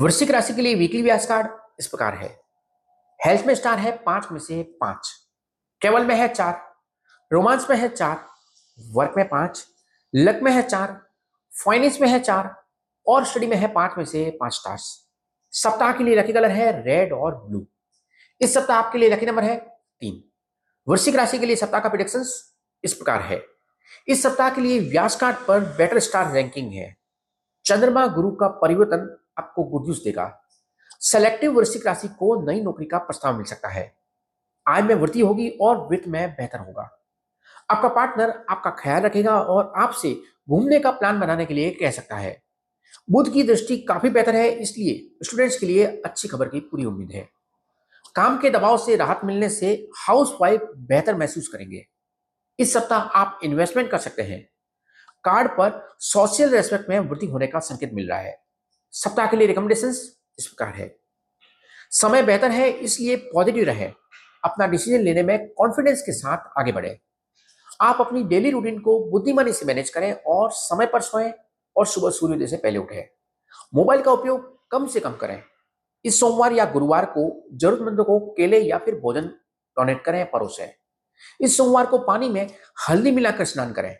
वृश्चिक राशि के लिए वीकली व्यास कार्ड इस प्रकार है। हेल्थ में स्टार है पाँच में से पाँच। ट्रेवल में है चार। रोमांस में है चार। वर्क में पाँच। लक में है चार। फाइनेंस में है चार। और स्टडी में है पाँच में से पाँच स्टार्स सप्ताह के लिए लकी कलर है रेड और ब्लू इस सप्ताह आपके लिए लकी नंबर है तीन। वृश्चिक राशि के लिए सप्ताह का प्रिडिक्शन इस प्रकार है। इस सप्ताह के लिए व्यास कार्ड पर बेटर स्टार रैंकिंग है। चंद्रमा गुरु का परिवर्तन आपको गुड न्यूज़ देगा। सेलेक्टिव वृश्चिक राशि को नई नौकरी का प्रस्ताव मिल सकता है। आय में वृद्धि होगी और वित्त में बेहतर होगा। आपका पार्टनर आपका ख्याल रखेगा और आपसे घूमने का प्लान बनाने के लिए कह सकता है। बुध की दृष्टि काफ़ी बेहतर है, इसलिए स्टूडेंट्स के लिए अच्छी खबर की पूरी उम्मीद है। काम के दबाव से राहत मिलने से हाउस वाइफ बेहतर महसूस करेंगे। इस सप्ताह आप इन्वेस्टमेंट कर सकते हैं। कार्ड पर सोशल रेस्पेक्ट में वृद्धि होने का संकेत मिल रहा है। सप्ताह के लिए रिकमेंडेशन इस प्रकार है। समय बेहतर है, इसलिए पॉजिटिव रहे। अपना डिसीज़न लेने में कॉन्फिडेंस के साथ आगे बढ़े। आप अपनी डेली रूटीन को बुद्धिमानी से मैनेज करें और समय पर सोएँ और सुबह सूर्योदय से पहले उठें। मोबाइल का उपयोग कम से कम करें। इस सोमवार या गुरुवार को जरूरतमंदों को केले या फिर भोजन डोनेट करें, परोसें। इस सोमवार को पानी में हल्दी मिलाकर स्नान करें।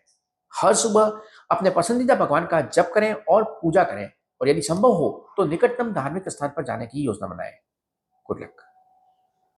हर सुबह अपने पसंदीदा भगवान का जप करें और पूजा करें। और यदि संभव हो तो निकटतम धार्मिक स्थान पर जाने की योजना बनाएँ। Good luck